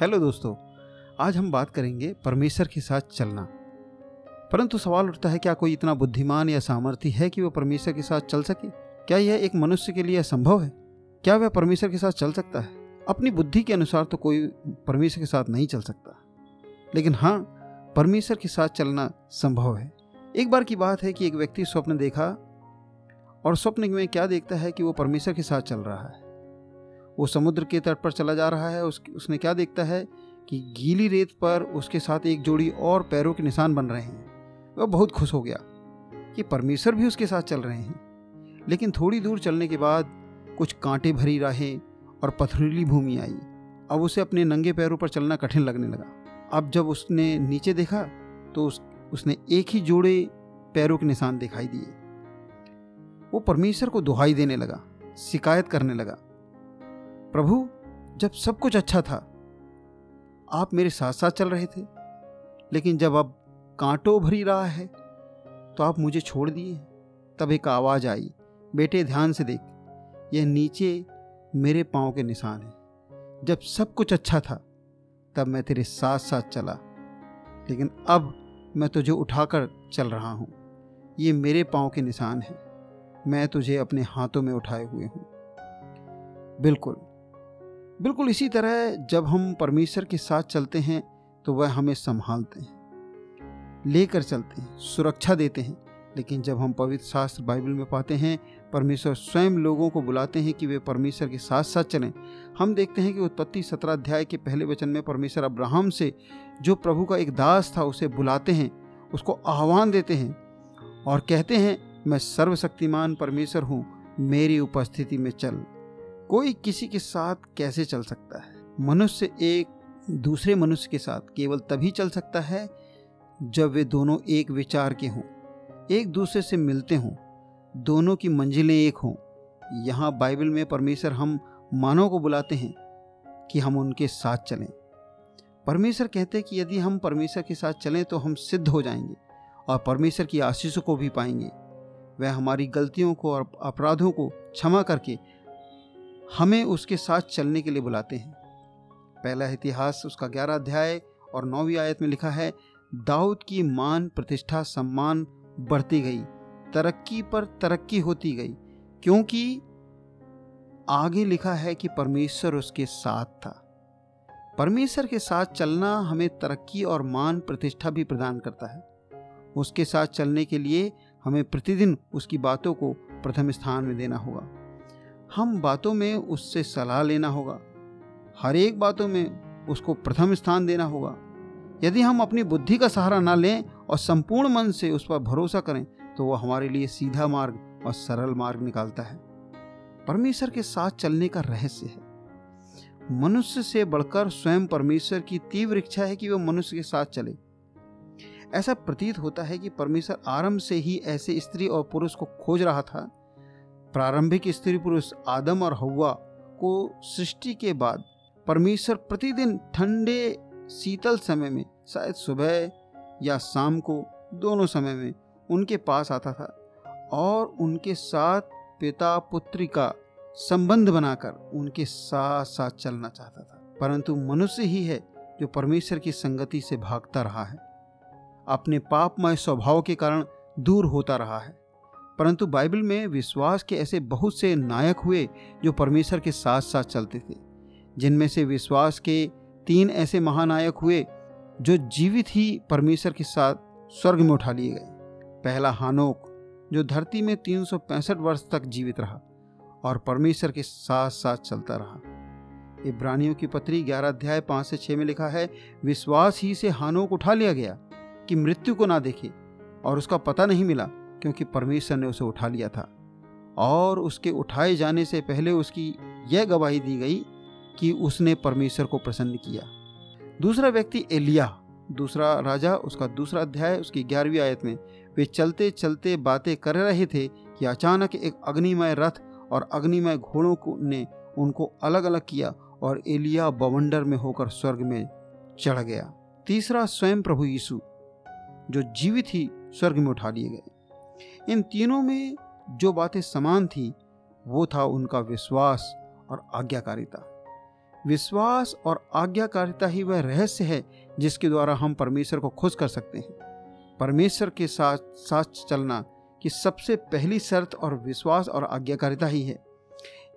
Hello दोस्तों, आज हम बात करेंगे परमेश्वर के साथ चलना। परंतु सवाल उठता है, क्या कोई इतना बुद्धिमान या सामर्थ्य है कि वह परमेश्वर के साथ चल सके? क्या यह एक मनुष्य के लिए असंभव है? क्या वह परमेश्वर के साथ चल सकता है? अपनी बुद्धि के अनुसार तो कोई परमेश्वर के साथ नहीं चल सकता। लेकिन हाँ परमेश्वर के साथ चलना संभव है। एक बार की बात है कि एक व्यक्ति स्वप्न देखा और स्वप्न में क्या देखता है कि वो परमेश्वर के साथ चल रहा है। वो समुद्र के तट पर चला जा रहा है। उस, उसने क्या देखता है कि गीली रेत पर उसके साथ एक जोड़ी और पैरों के निशान बन रहे हैं। वह बहुत खुश हो गया कि परमेश्वर भी उसके साथ चल रहे हैं। लेकिन थोड़ी दूर चलने के बाद कुछ कांटे भरी राहें और पथरीली भूमि आई। अब उसे अपने नंगे पैरों पर चलना कठिन लगने लगा। अब जब उसने नीचे देखा तो उस, उसने एक ही जोड़े पैरों के निशान दिखाई दिए। वो परमेश्वर को दुहाई देने लगा शिकायत करने लगा। प्रभु, जब सब कुछ अच्छा था, आप मेरे साथ साथ चल रहे थे, लेकिन जब अब कांटों भरी रहा है तो आप मुझे छोड़ दिए। तब एक आवाज़ आई, बेटे, ध्यान से देख, यह नीचे मेरे पाँव के निशान हैं। जब सब कुछ अच्छा था, तब मैं तेरे साथ साथ चला, लेकिन अब मैं तुझे उठाकर चल रहा हूँ। ये मेरे पाँव के निशान हैं, मैं तुझे अपने हाथों में उठाए हुए हूँ। बिल्कुल बिल्कुल इसी तरह जब हम परमेश्वर के साथ चलते हैं तो वह हमें संभालते हैं, लेकर चलते हैं, सुरक्षा देते हैं। लेकिन जब हम पवित्र शास्त्र बाइबल में पाते हैं, परमेश्वर स्वयं लोगों को बुलाते हैं कि वे परमेश्वर के साथ साथ चलें। हम देखते हैं कि उत्पत्ति सत्रह अध्याय के पहले वचन में परमेश्वर अब्राहम से जो प्रभु का एक दास था, उसे बुलाते हैं, उसको आह्वान देते हैं और कहते हैं, मैं सर्वशक्तिमान परमेश्वर हूँ, मेरी उपस्थिति में चल। कोई किसी के साथ कैसे चल सकता है? मनुष्य एक दूसरे मनुष्य के साथ केवल तभी चल सकता है, जब वे दोनों एक विचार के हों, एक दूसरे से मिलते हों, दोनों की मंजिलें एक हों। यहाँ बाइबल में परमेश्वर हम मानव को बुलाते हैं कि हम उनके साथ चलें। परमेश्वर कहते हैं कि यदि हम परमेश्वर के साथ चलें तो हम सिद्ध हो जाएँगे और परमेश्वर की आशीषों को भी पाएँगे। वह हमारी गलतियों को और अपराधों को क्षमा करके हमें उसके साथ चलने के लिए बुलाते हैं। पहला इतिहास उसका ग्यारह अध्याय और नौवीं आयत में लिखा है, दाऊद की मान, प्रतिष्ठा, सम्मान बढ़ती गई, तरक्की पर तरक्की होती गई, क्योंकि आगे लिखा है कि परमेश्वर उसके साथ था। परमेश्वर के साथ चलना हमें तरक्की और मान, प्रतिष्ठा भी प्रदान करता है। उसके साथ चलने के लिए हमें प्रतिदिन उसकी बातों को प्रथम स्थान में देना होगा। हम बातों में उससे सलाह लेना होगा। हर एक बातों में उसको प्रथम स्थान देना होगा। यदि हम अपनी बुद्धि का सहारा ना लें और संपूर्ण मन से उस पर भरोसा करें तो वह हमारे लिए सीधा मार्ग और सरल मार्ग निकालता है। परमेश्वर के साथ चलने का रहस्य है। मनुष्य से बढ़कर स्वयं परमेश्वर की तीव्र इच्छा है कि वह मनुष्य के साथ चले। ऐसा प्रतीत होता है कि परमेश्वर आरंभ से ही ऐसे स्त्री और पुरुष को खोज रहा था प्रारंभिक स्त्री पुरुष आदम और हवा को सृष्टि के बाद परमेश्वर प्रतिदिन ठंडे, शीतल समय में, शायद सुबह या शाम को, दोनों समय में उनके पास आता था और उनके साथ पिता पुत्री का संबंध बनाकर उनके साथ साथ चलना चाहता था। परंतु मनुष्य ही है जो परमेश्वर की संगति से भागता रहा है। अपने पापमय स्वभाव के कारण दूर होता रहा है। परंतु बाइबल में विश्वास के ऐसे बहुत से नायक हुए जो परमेश्वर के साथ साथ चलते थे, जिनमें से विश्वास के तीन ऐसे महानायक हुए जो जीवित ही परमेश्वर के साथ स्वर्ग में उठा लिए गए। पहला हानोक, जो धरती में तीन सौ पैंसठ वर्ष तक जीवित रहा और परमेश्वर के साथ साथ चलता रहा। इब्रानियों की पत्री ग्यारह अध्याय पाँच से छः में लिखा है, विश्वास ही से हानोक उठा लिया गया कि मृत्यु को ना देखे और उसका पता नहीं मिला क्योंकि परमेश्वर ने उसे उठा लिया था। और उसके उठाए जाने से पहले उसकी यह गवाही दी गई कि उसने परमेश्वर को प्रसन्न किया। दूसरा व्यक्ति एलिया दूसरा राजा, उसका दूसरा अध्याय, उसकी ग्यारहवीं आयत में वे चलते चलते बातें कर रहे थे कि अचानक एक अग्निमय रथ और अग्निमय घोड़ों को ने उनको अलग अलग किया और एलिया बवंडर में होकर स्वर्ग में चढ़ गया। तीसरा स्वयं प्रभु यीशु, जो जीवित ही स्वर्ग में उठा लिए गए। इन तीनों में जो बातें समान थी, वो था उनका विश्वास और आज्ञाकारिता। विश्वास और आज्ञाकारिता ही वह रहस्य है जिसके द्वारा हम परमेश्वर को खुश कर सकते हैं। परमेश्वर के साथ साथ चलना की सबसे पहली शर्त और विश्वास और आज्ञाकारिता ही है,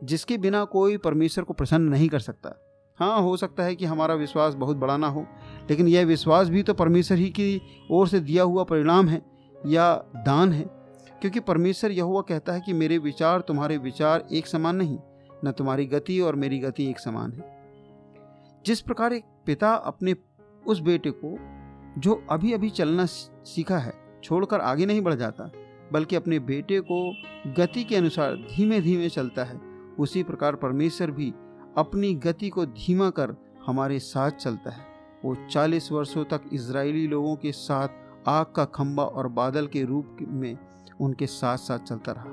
जिसके बिना कोई परमेश्वर को प्रसन्न नहीं कर सकता। हाँ हो सकता है कि हमारा विश्वास बहुत बड़ा ना हो, लेकिन यह विश्वास भी तो परमेश्वर ही की ओर से दिया हुआ परिणाम है या दान है। क्योंकि परमेश्वर यह कहता है कि मेरे विचार, तुम्हारे विचार एक समान नहीं, न तुम्हारी गति और मेरी गति एक समान है। जिस प्रकार एक पिता अपने उस बेटे को, जो अभी अभी चलना सीखा है, छोड़कर आगे नहीं बढ़ जाता, बल्कि अपने बेटे को गति के अनुसार धीमे धीमे चलता है, उसी प्रकार परमेश्वर भी अपनी गति को धीमा कर हमारे साथ चलता है। वो चालीस वर्षों तक इसराइली लोगों के साथ आग का खंबा और बादल के रूप में उनके साथ साथ चलता रहा।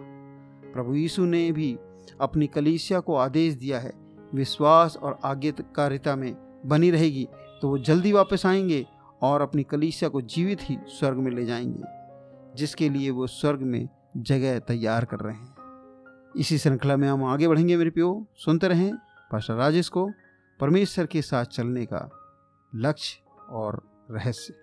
प्रभु यीशु ने भी अपनी कलीसिया को आदेश दिया है, विश्वास और आज्ञाकारिता में बनी रहेगी तो वो जल्दी वापस आएँगे और अपनी कलीसिया को जीवित ही स्वर्ग में ले जाएँगे, जिसके लिए वो स्वर्ग में जगह तैयार कर रहे हैं। इसी श्रृंखला में हम आगे बढ़ेंगे मेरे प्यो, सुनते रहें पाशा राजेश को, परमेश्वर के साथ चलने का लक्ष्य और रहस्य।